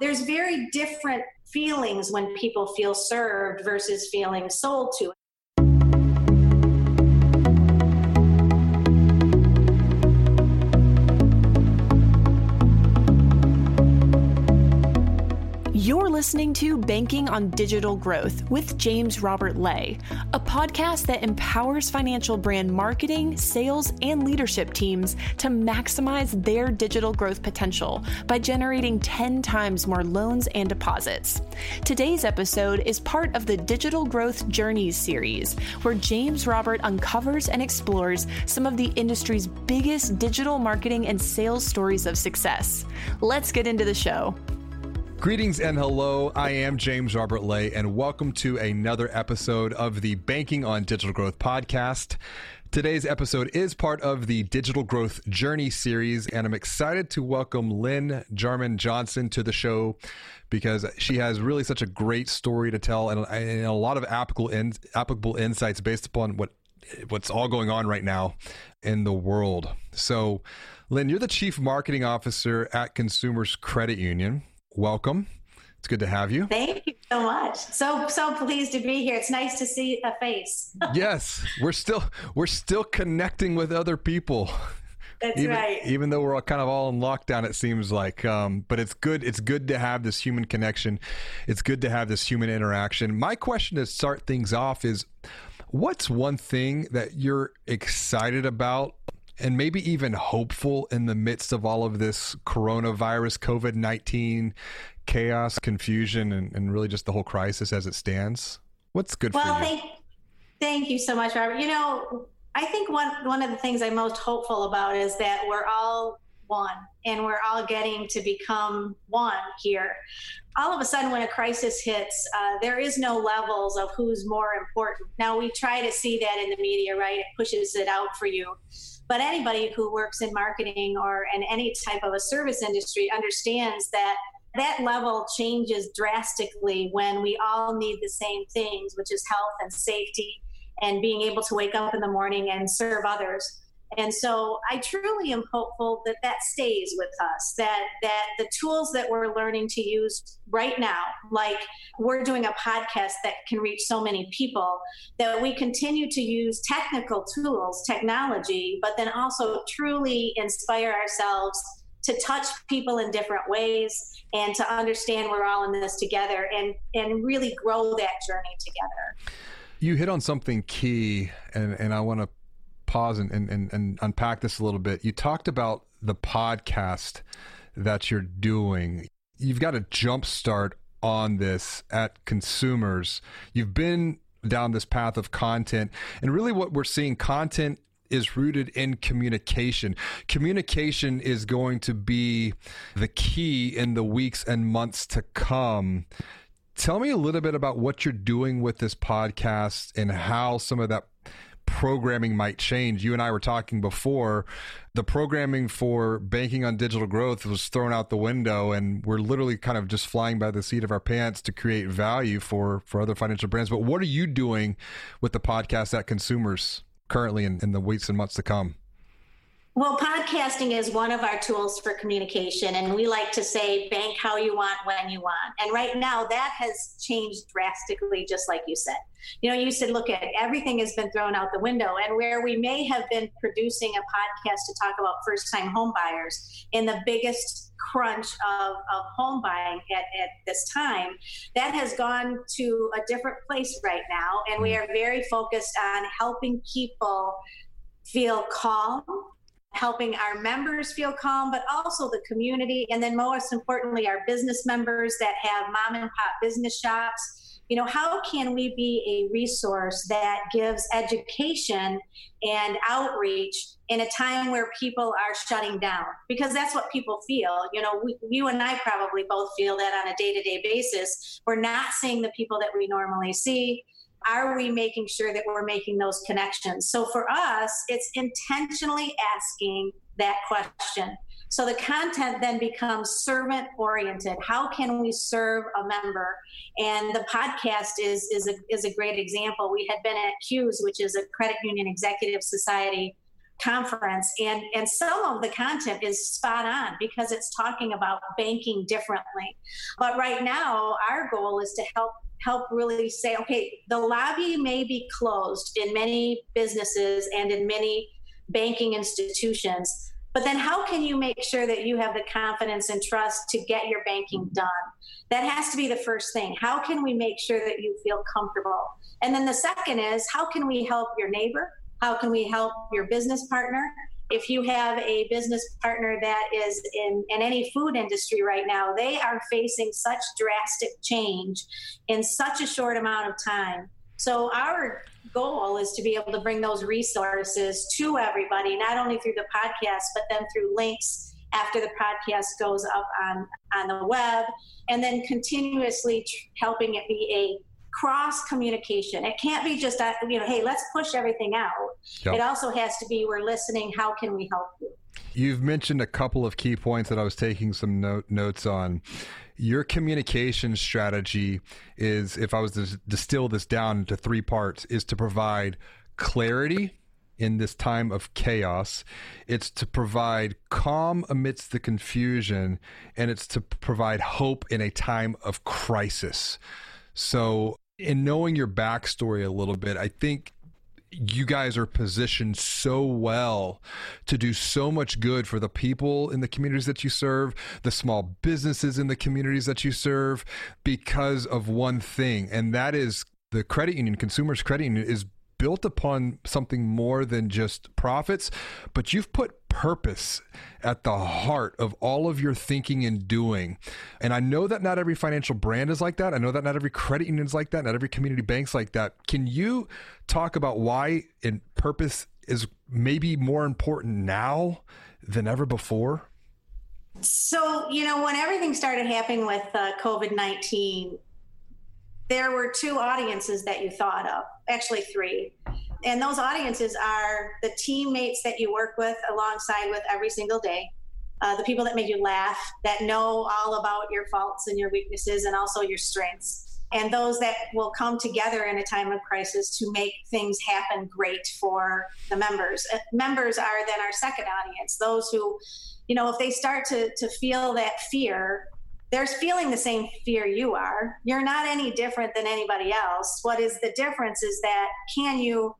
There's very different feelings when people feel served versus feeling sold to. You're listening to Banking on Digital Growth with James Robert Lay, a podcast that empowers financial brand marketing, sales, and leadership teams to maximize their digital growth potential by generating 10 times more loans and deposits. Today's episode is part of the Digital Growth Journeys series, where James Robert uncovers and explores some of the industry's biggest digital marketing and sales stories of success. Let's get into the show. Greetings and hello. I am James Robert Lay, and welcome to another episode of the Banking on Digital Growth podcast. Today's episode is part of the Digital Growth Journey series, and I'm excited to welcome Lynn Jarman Johnson to the show because she has really such a great story to tell and, and a lot of applicable, in, applicable insights based upon what what's all going on right now in the world. So, Lynn, you're the Chief Marketing Officer at Consumers Credit Union welcome. It's good to have you. Thank you so much. So so pleased to be here. It's nice to see a face. yes, we're still we're still connecting with other people. That's even, right. Even though we're all kind of all in lockdown, it seems like. Um, but it's good. It's good to have this human connection. It's good to have this human interaction. My question to start things off is, what's one thing that you're excited about and maybe even hopeful in the midst of all of this coronavirus, COVID 19 chaos, confusion, and, and, really just the whole crisis as it stands? What's good well, for you? Thank, thank you so much, Robert. You know, I think one, one of the things I'm most hopeful about is that we're all one and we're all getting to become one here. All of a sudden, when a crisis hits, uh, there is no levels of who's more important. Now, we try to see that in the media, right? It pushes it out for you. But anybody who works in marketing or in any type of a service industry understands that that level changes drastically when we all need the same things, which is health and safety and being able to wake up in the morning and serve others. And so I truly am hopeful that that stays with us, that, that the tools that we're learning to use right now, like we're doing a podcast that can reach so many people, that we continue to use technical tools, technology, but then also truly inspire ourselves to touch people in different ways and to understand we're all in this together and, and really grow that journey together. You hit on something key, and, and I want to pause and, and, and unpack this a little bit. You talked about the podcast that you're doing. You've got a jump start on this at consumers. You've been down this path of content, and really what we're seeing content is rooted in communication. Communication is going to be the key in the weeks and months to come. Tell me a little bit about what you're doing with this podcast and how some of that programming might change. You and I were talking before. The programming for banking on digital growth was thrown out the window, and we're literally kind of just flying by the seat of our pants to create value for for other financial brands. But what are you doing with the podcast at consumers currently in, in the weeks and months to come? Well, podcasting is one of our tools for communication, and we like to say bank how you want when you want. And right now, that has changed drastically, just like you said. You know, you said, look at everything has been thrown out the window, and where we may have been producing a podcast to talk about first time home buyers in the biggest crunch of, of home buying at, at this time, that has gone to a different place right now. And we mm. are very focused on helping people feel calm helping our members feel calm, but also the community. And then, most importantly, our business members that have mom and pop business shops. You know, how can we be a resource that gives education and outreach in a time where people are shutting down? Because that's what people feel. You know, we, you and I probably both feel that on a day to day basis. We're not seeing the people that we normally see are we making sure that we're making those connections? So for us, it's intentionally asking that question. So the content then becomes servant oriented. How can we serve a member? And the podcast is is a is a great example. We had been at CUES, which is a credit union executive society, conference and and some of the content is spot on because it's talking about banking differently. But right now our goal is to help help really say okay the lobby may be closed in many businesses and in many banking institutions but then how can you make sure that you have the confidence and trust to get your banking done? That has to be the first thing. How can we make sure that you feel comfortable? And then the second is how can we help your neighbor how can we help your business partner? If you have a business partner that is in, in any food industry right now, they are facing such drastic change in such a short amount of time. So, our goal is to be able to bring those resources to everybody, not only through the podcast, but then through links after the podcast goes up on, on the web, and then continuously helping it be a cross communication. It can't be just, uh, you know, hey, let's push everything out. Yep. It also has to be, we're listening. How can we help you? You've mentioned a couple of key points that I was taking some note, notes on. Your communication strategy is, if I was to distill this down into three parts, is to provide clarity in this time of chaos. It's to provide calm amidst the confusion, and it's to provide hope in a time of crisis. So, in knowing your backstory a little bit, I think you guys are positioned so well to do so much good for the people in the communities that you serve, the small businesses in the communities that you serve, because of one thing, and that is the credit union, Consumers Credit Union, is built upon something more than just profits, but you've put purpose at the heart of all of your thinking and doing. And I know that not every financial brand is like that. I know that not every credit union is like that. Not every community bank's like that. Can you talk about why and purpose is maybe more important now than ever before? So, you know, when everything started happening with uh, COVID 19, there were two audiences that you thought of, actually three. And those audiences are the teammates that you work with alongside with every single day, uh, the people that make you laugh, that know all about your faults and your weaknesses and also your strengths, and those that will come together in a time of crisis to make things happen great for the members. Uh, members are then our second audience, those who, you know, if they start to, to feel that fear, they're feeling the same fear you are. You're not any different than anybody else. What is the difference is that can you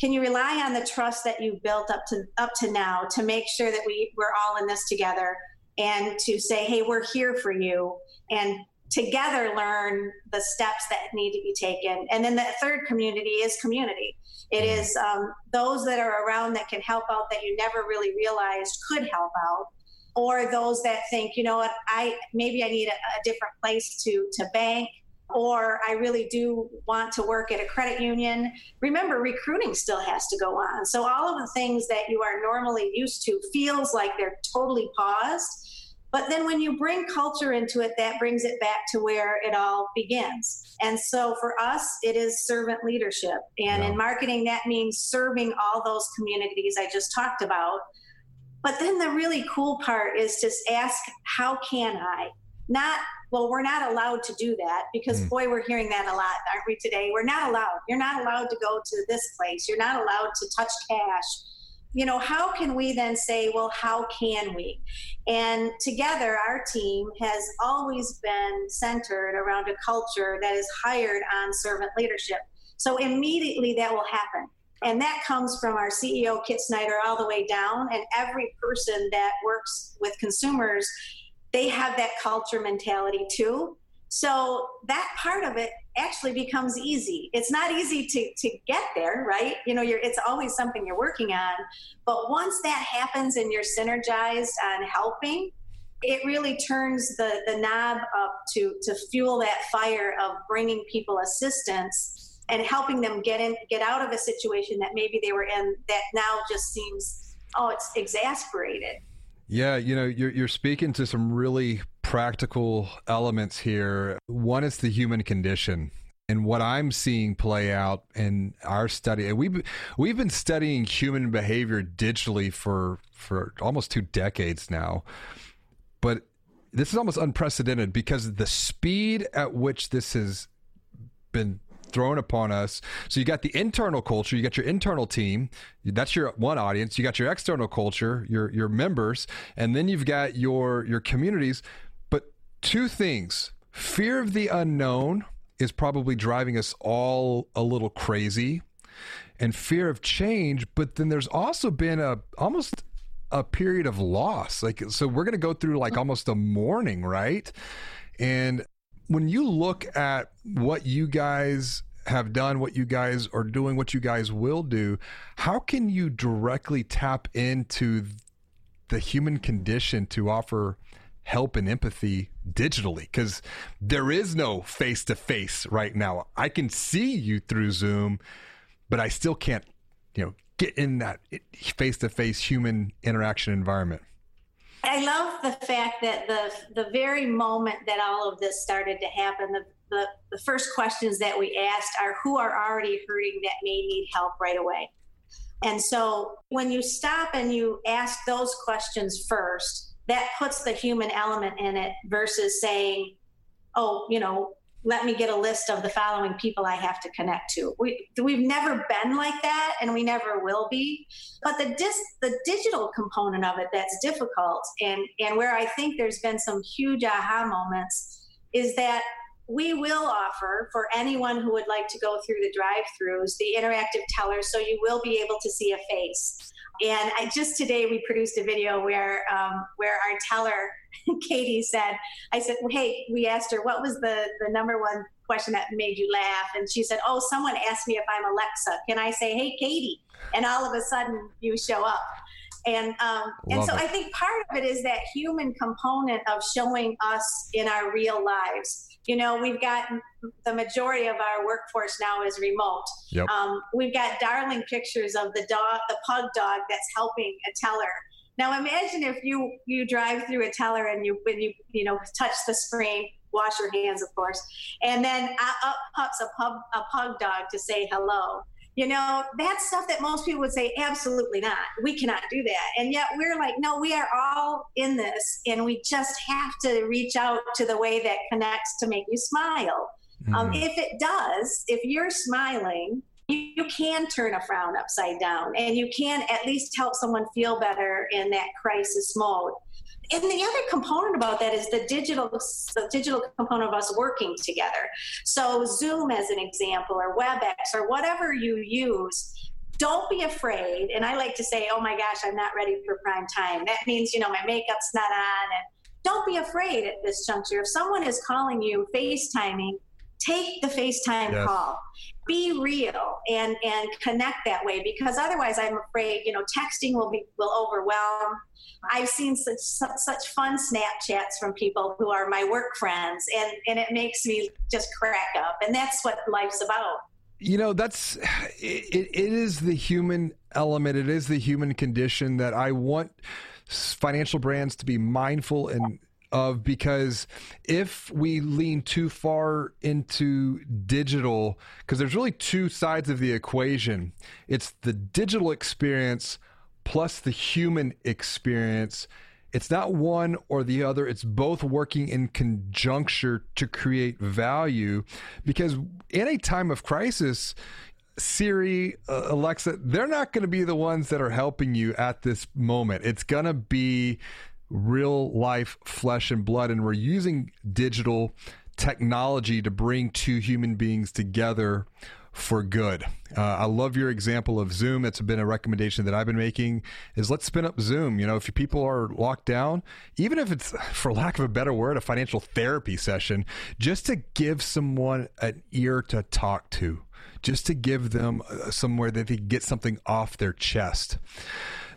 can you rely on the trust that you've built up to up to now to make sure that we we're all in this together and to say hey we're here for you and together learn the steps that need to be taken and then the third community is community it mm-hmm. um, those that are around that can help out that you never really realized could help out or those that think you know what i maybe i need a, a different place to to bank or I really do want to work at a credit union. Remember, recruiting still has to go on. So all of the things that you are normally used to feels like they're totally paused. But then when you bring culture into it, that brings it back to where it all begins. And so for us, it is servant leadership. And yeah. in marketing, that means serving all those communities I just talked about. But then the really cool part is just ask, how can I? Not well, we're not allowed to do that because, mm. boy, we're hearing that a lot, aren't we, today? We're not allowed. You're not allowed to go to this place. You're not allowed to touch cash. You know, how can we then say, well, how can we? And together, our team has always been centered around a culture that is hired on servant leadership. So immediately that will happen. And that comes from our CEO, Kit Snyder, all the way down. And every person that works with consumers they have that culture mentality too. So that part of it actually becomes easy. It's not easy to, to get there, right? You know, it's always something you're working on. But once that happens and you're synergized on helping, it really turns the, the knob up to, to fuel that fire of bringing people assistance and helping them get in, get out of a situation that maybe they were in that now just seems, oh, it's exasperated. Yeah, you know, you're you're speaking to some really practical elements here. One is the human condition. And what I'm seeing play out in our study, and we've we've been studying human behavior digitally for for almost two decades now, but this is almost unprecedented because the speed at which this has been thrown upon us. So you got the internal culture, you got your internal team, that's your one audience. You got your external culture, your your members, and then you've got your your communities. But two things: fear of the unknown is probably driving us all a little crazy, and fear of change. But then there's also been a almost a period of loss. Like so, we're going to go through like almost a mourning, right? And when you look at what you guys have done, what you guys are doing, what you guys will do, how can you directly tap into the human condition to offer help and empathy digitally? Because there is no face to face right now. I can see you through Zoom, but I still can't, you know, get in that face to face human interaction environment. I love the fact that the the very moment that all of this started to happen, the, the, the first questions that we asked are who are already hurting that may need help right away. And so when you stop and you ask those questions first, that puts the human element in it versus saying, oh, you know, let me get a list of the following people I have to connect to. We we've never been like that, and we never will be. But the dis, the digital component of it that's difficult, and and where I think there's been some huge aha moments, is that we will offer for anyone who would like to go through the drive-throughs the interactive tellers, so you will be able to see a face. And I just today we produced a video where um, where our teller Katie said, I said, well, hey, we asked her what was the the number one question that made you laugh, and she said, oh, someone asked me if I'm Alexa. Can I say, hey, Katie? And all of a sudden you show up. And um, and so it. I think part of it is that human component of showing us in our real lives you know we've got the majority of our workforce now is remote. Yep. um, we've got darling pictures of the dog the pug dog that's helping a teller. Now imagine if you you drive through a teller and you when you you know touch the screen wash your hands of course and then up pops a pug a pug dog to say hello you know, that's stuff that most people would say, absolutely not. We cannot do that. And yet we're like, no, we are all in this and we just have to reach out to the way that connects to make you smile. Um, mm-hmm. Um, if it does, if you're smiling, you, you can turn a frown upside down and you can at least help someone feel better in that crisis mode and the other component about that is the digital the digital component of us working together so zoom as an example or webex or whatever you use don't be afraid and i like to say oh my gosh i'm not ready for prime time that means you know my makeup's not on and don't be afraid at this juncture if someone is calling you facetiming take the FaceTime yes. call. Be real and and connect that way because otherwise I'm afraid, you know, texting will be will overwhelm. I've seen such such fun Snapchats from people who are my work friends and and it makes me just crack up and that's what life's about. You know, that's it, it is the human element, it is the human condition that I want financial brands to be mindful and of because if we lean too far into digital, because there's really two sides of the equation it's the digital experience plus the human experience. It's not one or the other, it's both working in conjuncture to create value. Because in a time of crisis, Siri, uh, Alexa, they're not going to be the ones that are helping you at this moment. It's going to be real life flesh and blood. And we're using digital technology to bring two human beings together for good. Uh, I love your example of Zoom. It's been a recommendation that I've been making is let's spin up Zoom. You know, if people are locked down, even if it's for lack of a better word, a financial therapy session, just to give someone an ear to talk to, just to give them uh, somewhere that they can get something off their chest.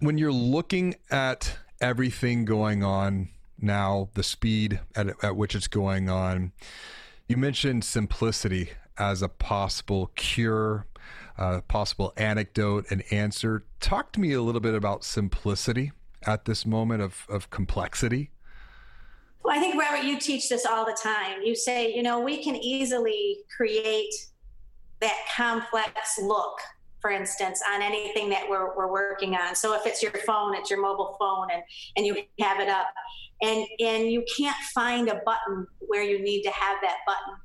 When you're looking at everything going on now, the speed at, at which it's going on. You mentioned simplicity as a possible cure, uh, possible anecdote and answer. Talk to me a little bit about simplicity at this moment of, of complexity. Well, I think, Robert, you teach this all the time. You say, you know, we can easily create that complex look for instance, on anything that we're, we're working on. So if it's your phone, it's your mobile phone and, and you have it up and, and you can't find a button where you need to have that button.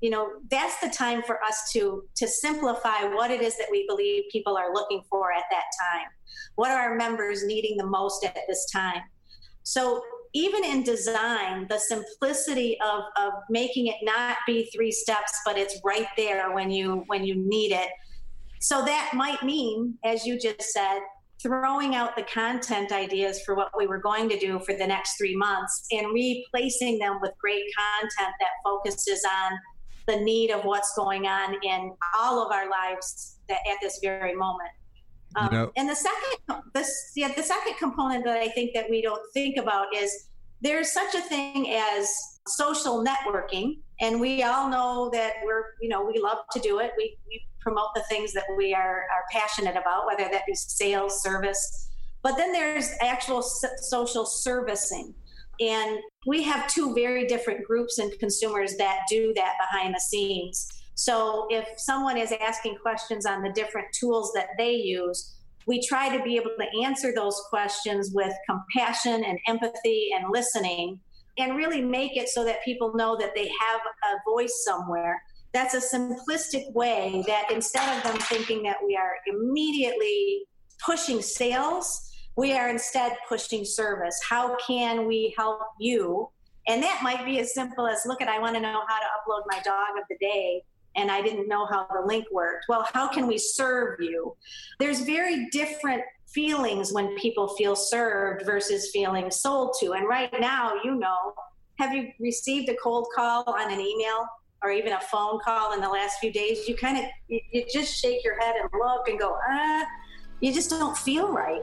you know that's the time for us to to simplify what it is that we believe people are looking for at that time what are our members needing the most at this time so even in design the simplicity of of making it not be three steps but it's right there when you when you need it so that might mean as you just said throwing out the content ideas for what we were going to do for the next three months and replacing them with great content that focuses on the need of what's going on in all of our lives at this very moment. Um, you know, and the second, this, yeah, the second component that I think that we don't think about is there's such a thing as social networking, and we all know that we're, you know, we love to do it. We, we promote the things that we are, are passionate about, whether that be sales, service. But then there's actual social servicing. And we have two very different groups and consumers that do that behind the scenes. So if someone is asking questions on the different tools that they use, we try to be able to answer those questions with compassion and empathy and listening and really make it so that people know that they have a voice somewhere. That's a simplistic way that instead of them thinking that we are immediately pushing sales, we are instead pushing service. How can we help you? And that might be as simple as look at, I want to know how to upload my dog of the day, and I didn't know how the link worked. Well, how can we serve you? There's very different feelings when people feel served versus feeling sold to. And right now, you know, have you received a cold call on an email or even a phone call in the last few days? You kind of, you, just shake your head and look and go, ah, you just don't feel right.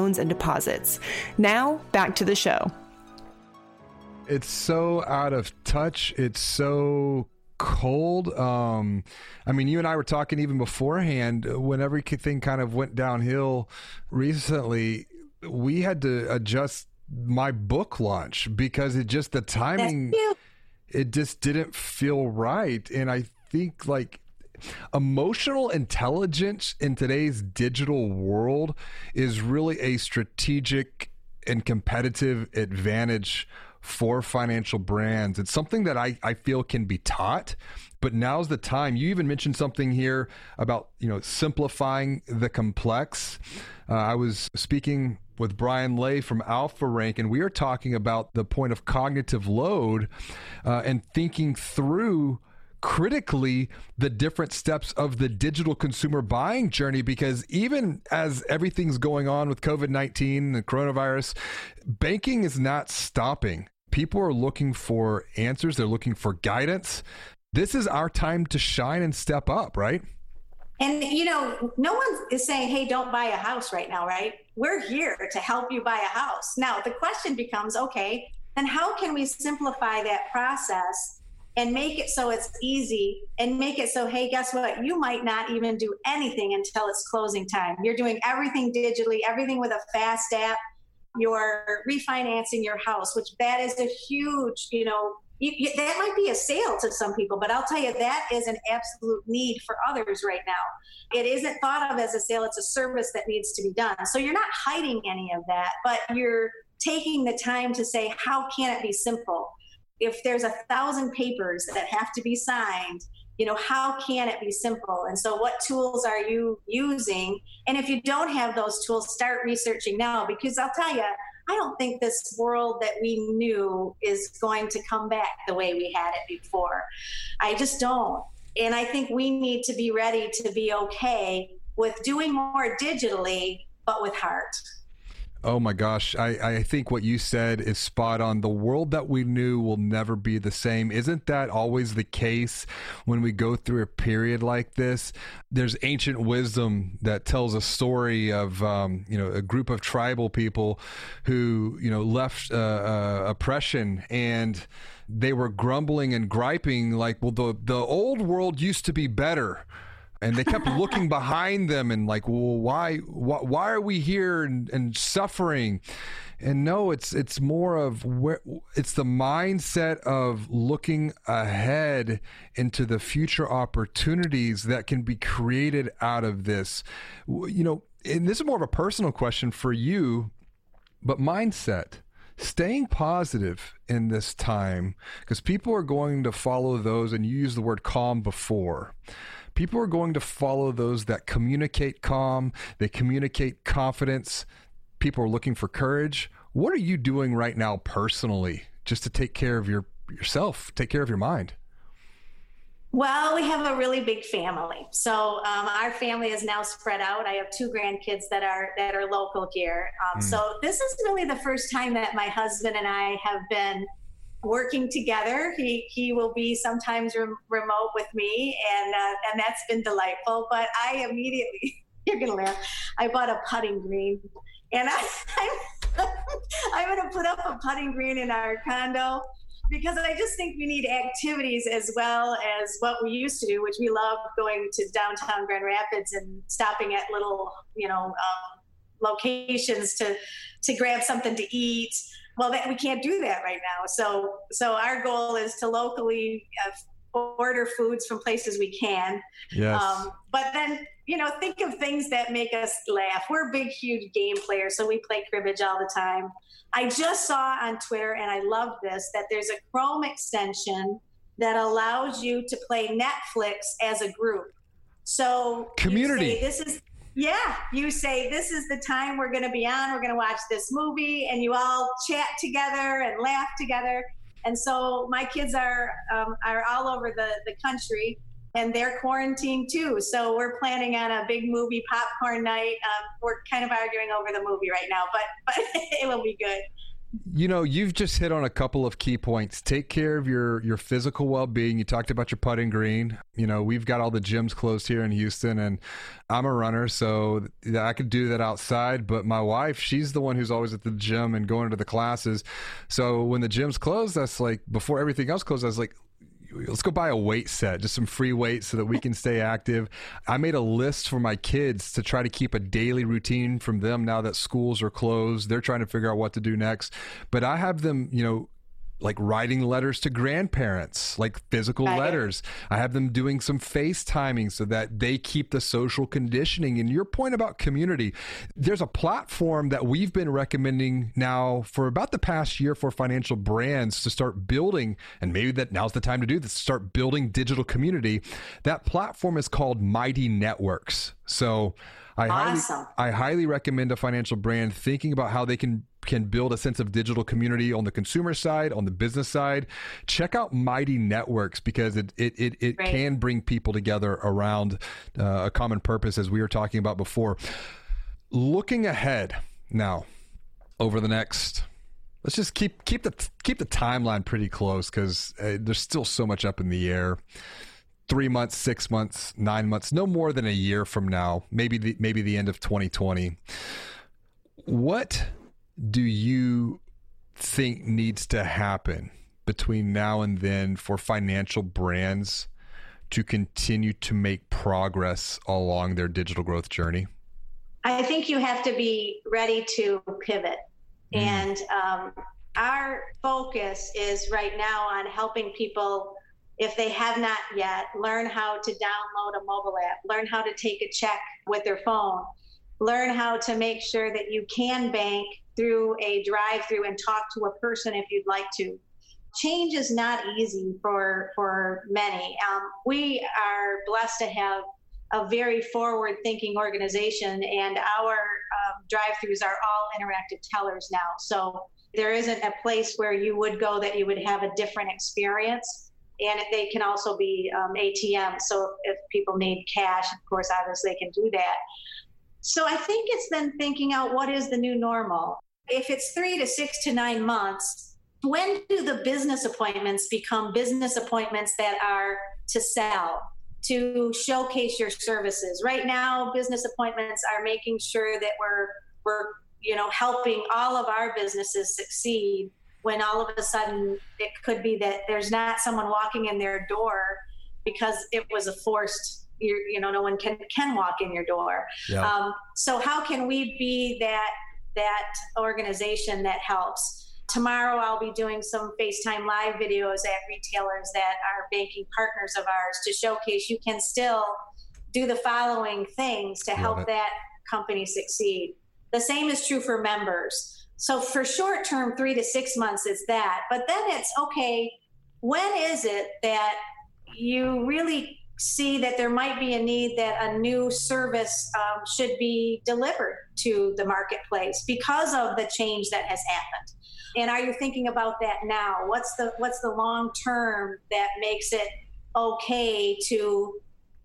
loans and deposits. Now, back to the show. It's so out of touch. It's so cold. Um, I mean, you and I were talking even beforehand when everything kind of went downhill recently. We had to adjust my book launch because it just the timing it just didn't feel right and i think like Emotional intelligence in today's digital world is really a strategic and competitive advantage for financial brands. It's something that I, I feel can be taught, but now's the time. You even mentioned something here about, you know, simplifying the complex. Uh, I was speaking with Brian Lay from Alpha Rank, and we are talking about the point of cognitive load uh, and thinking through critically the different steps of the digital consumer buying journey because even as everything's going on with COVID 19 and coronavirus, banking is not stopping. People are looking for answers, they're looking for guidance. This is our time to shine and step up, right? And you know, no one is saying, "Hey, don't buy a house right now," right? We're here to help you buy a house. Now, the question becomes, okay, then how can we simplify that process and make it so it's easy and make it so hey guess what? You might not even do anything until it's closing time. You're doing everything digitally everything with a fast app. You're refinancing your house which that is a huge you know you, you, that might be a sale to some people but i'll tell you that is an absolute need for others right now. It isn't thought of as a sale. It's a service that needs to be done. So you're not hiding any of that but you're taking the time to say how can it be simple if there's a thousand papers that have to be signed you know how can it be simple and so what tools are you using and if you don't have those tools start researching now because i'll tell you I don't think this world that we knew is going to come back the way we had it before. I just don't. And I think we need to be ready to be okay with doing more digitally, but with heart. Oh my gosh. I, I think what you said is spot on. The world that we knew will never be the same. Isn't that always the case when we go through a period like this? There's ancient wisdom that tells a story of, um, you know, a group of tribal people who, you know, left uh, uh, oppression and they were grumbling and griping like, well, the, the old world used to be better and they kept looking behind them and like well why why, why are we here and, and, suffering? And no it's it's more of where it's the mindset of looking ahead into the future opportunities that can be created out of this. You know and this is more of a personal question for you but mindset staying positive in this time because people are going to follow those and you used the word calm before people are going to follow those that communicate calm, they communicate confidence. People are looking for courage. What are you doing right now personally just to take care of your yourself, take care of your mind? Well, we have a really big family. So um, our family is now spread out. I have two grandkids that are that are local here. Um, mm. So this is really the first time that my husband and I have been working together. He he will be sometimes remote with me, and uh, and that's been delightful. But I immediately, you're gonna laugh. I bought a putting green, and I, I'm, I'm gonna put up a putting green in our condo because I just think we need activities as well as what we used to do, which we love going to downtown Grand Rapids and stopping at little, you know, um, locations to to grab something to eat well that we can't do that right now. So so our goal is to locally uh, order foods from places we can. Yes. Um, but then you know think of things that make us laugh. We're big huge game players so we play cribbage all the time. I just saw on twitter and i love this that there's a chrome extension that allows you to play netflix as a group. So community. this is yeah, you say this is the time we're going to be on. We're going to watch this movie, and you all chat together and laugh together. And so my kids are um, are all over the the country, and they're quarantined too. So we're planning on a big movie popcorn night. Um, we're kind of arguing over the movie right now, but but it will be good. You know, you've just hit on a couple of key points. Take care of your your physical well-being. You talked about your putting green. You know, we've got all the gyms closed here in Houston and I'm a runner, so I could do that outside, but my wife, she's the one who's always at the gym and going to the classes. So when the gym's closed, that's like before everything else closed, I was like, let's go buy a weight set, just some free weights so that we can stay active. I made a list for my kids to try to keep a daily routine from them now that schools are closed. They're trying to figure out what to do next. But I have them, you know, like writing letters to grandparents, like physical letters. I have them doing some FaceTiming so that they keep the social conditioning. And your point about community, there's a platform that we've been recommending now for about the past year for financial brands to start building, and maybe that now's the time to do this, start building digital community. That platform is called Mighty Networks. So I awesome. highly, I highly recommend a financial brand thinking about how they can can build a sense of digital community on the consumer side, on the business side. Check out Mighty Networks because it it it, it right. can bring people together around uh, a common purpose, as we were talking about before. Looking ahead now, over the next let's just keep keep the keep the timeline pretty close because uh, there's still so much up in the air three months, six months, nine months, no more than a year from now, maybe the, maybe the end of 2020. What do you think needs to happen between now and then for financial brands to continue to make progress along their digital growth journey? I think you have to be ready to pivot. Mm. And um, our focus is right now on helping people if they have not yet, learn how to download a mobile app, learn how to take a check with their phone, learn how to make sure that you can bank through a drive through and talk to a person if you'd like to. Change is not easy for for many. Um, we are blessed to have a very forward thinking organization, and our um, drive throughs are all interactive tellers now. So there isn't a place where you would go that you would have a different experience. And they can also be um, ATMs. So if people need cash, of course, obviously they can do that. So I think it's then thinking out what is the new normal. If it's three to six to nine months, when do the business appointments become business appointments that are to sell? to showcase your services. Right now, business appointments are making sure that we're we're you know helping all of our businesses succeed. When all of a sudden it could be that there's not someone walking in their door because it was a forced you, you know no one can can walk in your door. Yeah. Um, so how can we be that that organization that helps? tomorrow I'll be doing some FaceTime live videos at retailers that are banking partners of ours to showcase you can still do the following things to help that company succeed. The same is true for members. So for short term, three to six months is that. But then it's okay, when is it that you really see that there might be a need that a new service um, should be delivered to the marketplace because of the change that has happened? And are you thinking about that now? What's the what's the long term that makes it okay to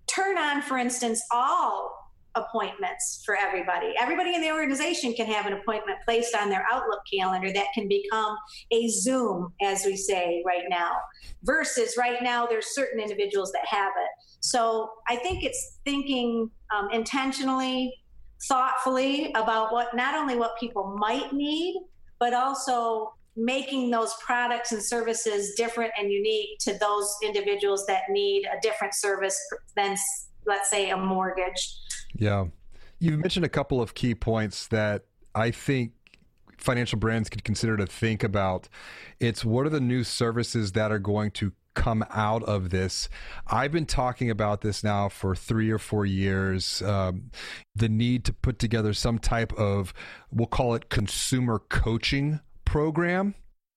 turn on, for instance, all appointments for everybody. Everybody in the organization can have an appointment placed on their Outlook calendar that can become a Zoom, as we say right now, versus right now there's certain individuals that have it. So I think it's thinking um, intentionally, thoughtfully about what not only what people might need, but also making those products and services different and unique to those individuals that need a different service than let's say a mortgage. Yeah. You've mentioned a couple of key points that i think financial brands could consider to think about. It's what are the new services that are going to come out of this. I've been talking about this now for three or four years. Um, the need to put together some type of, we'll call it consumer coaching program.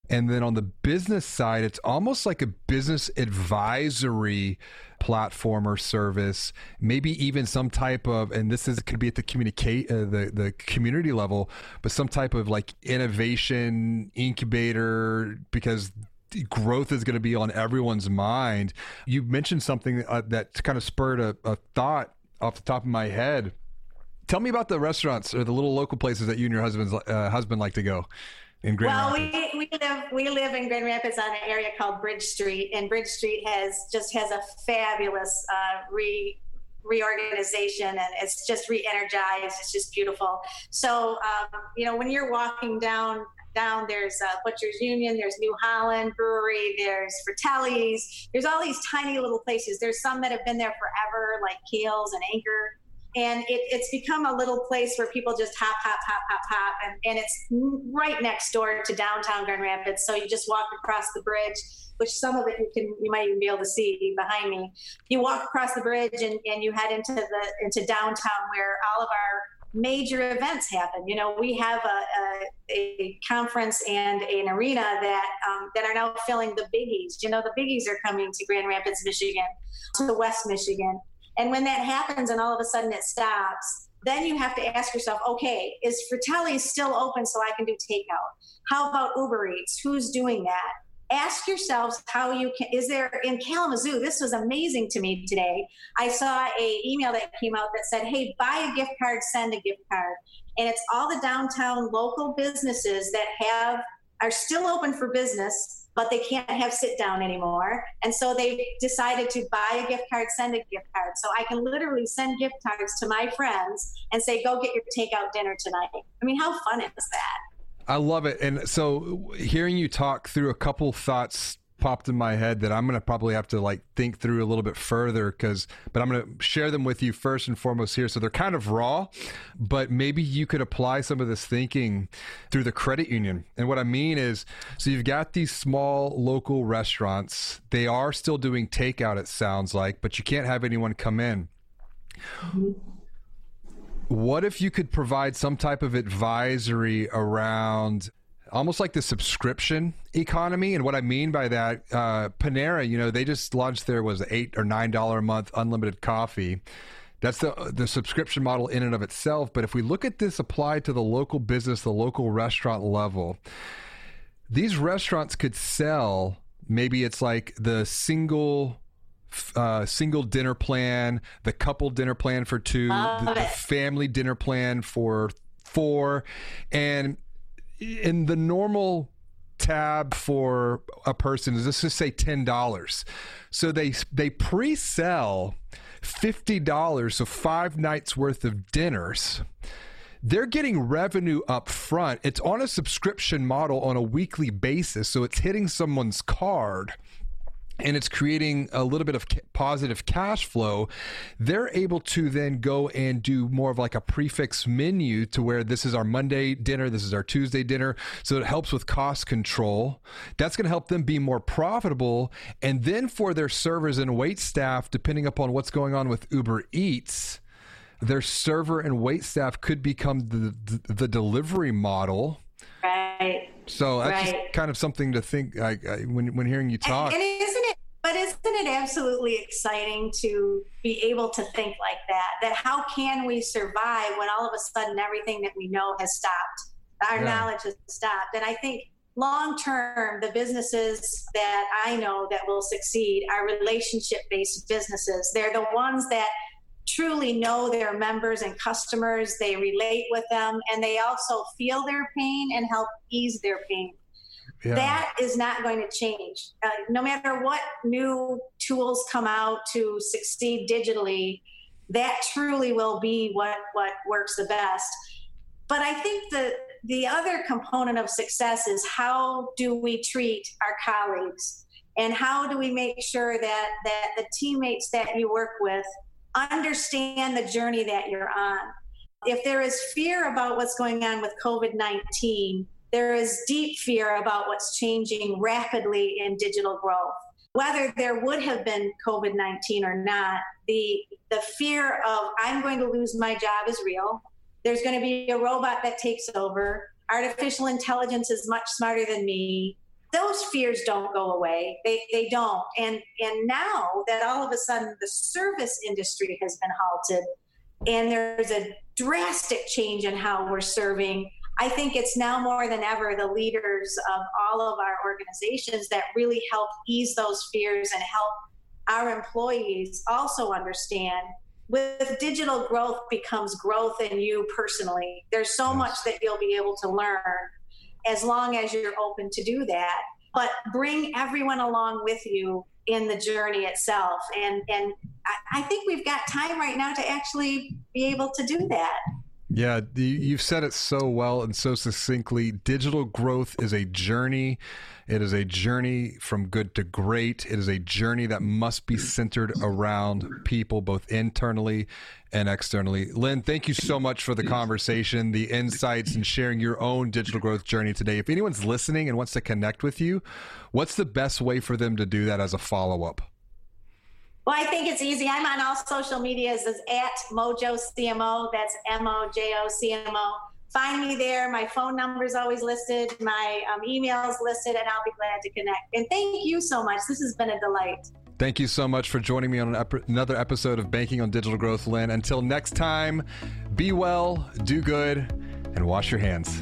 And then on the business side, it's almost like a business advisory platform or service, maybe even some type of, and this is could be at the communicate uh, the the community level, but some type of like innovation incubator because growth is going to be on everyone's mind. You mentioned something uh, that kind of spurred a, a thought off the top of my head. Tell me about the restaurants or the little local places that you and your husband's uh, husband like to go in Grand well, Rapids. we, we live we live in Grand Rapids on an area called Bridge Street, and Bridge Street has just has a fabulous uh, re reorganization and it's just re-energized it's just beautiful so um, you know when you're walking down down. There's uh, Butchers Union, there's New Holland Brewery, there's Fratelli's. There's all these tiny little places. There's some that have been there forever, like Keels and Anchor. And it, it's become a little place where people just hop, hop, hop, hop, hop. And, and it's right next door to downtown Grand Rapids. So you just walk across the bridge which some of it you can you might even be able to see behind me. You walk across the bridge and, and you head into the into downtown where all of our major events happen. You know, we have a, a, a conference and an arena that um, that are now filling the biggies. You know, the biggies are coming to Grand Rapids, Michigan, to West Michigan, and when that happens, and all of a sudden it stops, then you have to ask yourself, okay, is Fratelli's still open so I can do takeout? How about Uber Eats? Who's doing that? ask yourselves how you can is there in kalamazoo this was amazing to me today i saw a email that came out that said hey buy a gift card send a gift card and it's all the downtown local businesses that have are still open for business but they can't have sit down anymore. And so they decided to buy a gift card send a gift card. So i can literally send gift cards to my friends and say go get your takeout dinner tonight. I mean how fun is that? I love it. And so hearing you talk through a couple thoughts popped in my head that I'm going to probably have to like think through a little bit further cuz but I'm going to share them with you first and foremost here so they're kind of raw but maybe you could apply some of this thinking through the credit union. And what I mean is so you've got these small local restaurants. They are still doing takeout it sounds like, but you can't have anyone come in. What if you could provide some type of advisory around almost like the subscription economy? And what I mean by that, uh, Panera, you know, they just launched their was eight or nine dollar a month unlimited coffee. That's the the subscription model in and of itself. But if we look at this applied to the local business, the local restaurant level, these restaurants could sell. Maybe it's like the single uh, single dinner plan, the couple dinner plan for two, the, the family dinner plan for four, and in the normal tab for a person is let's just say ten dollars. So they they pre-sell fifty dollars, so five nights worth of dinners. They're getting revenue up front. It's on a subscription model on a weekly basis, so it's hitting someone's card and it's creating a little bit of positive cash flow, they're able to then go and do more of like a prix fixe menu to where this is our Monday dinner, this is our Tuesday dinner. So it helps with cost control. That's going to help them be more profitable. And then for their servers and wait staff, depending upon what's going on with Uber Eats, their server and wait staff could become the, the, the delivery model. Right. So that's right. just kind of something to think I, I, uh, when when hearing you talk. And, and but isn't it absolutely exciting to be able to think like that? That how can we survive when all of a sudden everything that we know has stopped? Our yeah. knowledge has stopped. And I think long term, the businesses that I know that will succeed are relationship based businesses. They're the ones that truly know their members and customers, they relate with them, and they also feel their pain and help ease their pain. Yeah. That is not going to change. Uh, no matter what new tools come out to succeed digitally, that truly will be what, what works the best. But I think the, the other component of success is how do we treat our colleagues? And how do we make sure that, that the teammates that you work with understand the journey that you're on? If there is fear about what's going on with COVID 19, there is deep fear about what's changing rapidly in digital growth. Whether there would have been COVID 19 or not, the, the fear of I'm going to lose my job is real. There's going to be a robot that takes over. Artificial intelligence is much smarter than me. Those fears don't go away. They, they don't. And, and now that all of a sudden the service industry has been halted and there's a drastic change in how we're serving I think it's now more than ever the leaders of all of our organizations that really help ease those fears and help our employees also understand with digital growth becomes growth in you personally. There's so much that you'll be able to learn as long as you're open to do that. But bring everyone along with you in the journey itself. And and I, I think we've got time right now to actually be able to do that. Yeah, you've said it so well and so succinctly. Digital growth is a journey. It is a journey from good to great. It is a journey that must be centered around people, both internally and externally. Lynn, thank you so much for the conversation, the insights, and sharing your own digital growth journey today. If anyone's listening and wants to connect with you, what's the best way for them to do that as a follow up? Well, I think it's easy. I'm on all social medias as at Mojo CMO. That's M O J O C M O. Find me there. My phone number is always listed. My um, email is listed, and I'll be glad to connect. And thank you so much. This has been a delight. Thank you so much for joining me on an ep- another episode of Banking on Digital Growth, Lynn. Until next time, be well, do good, and wash your hands.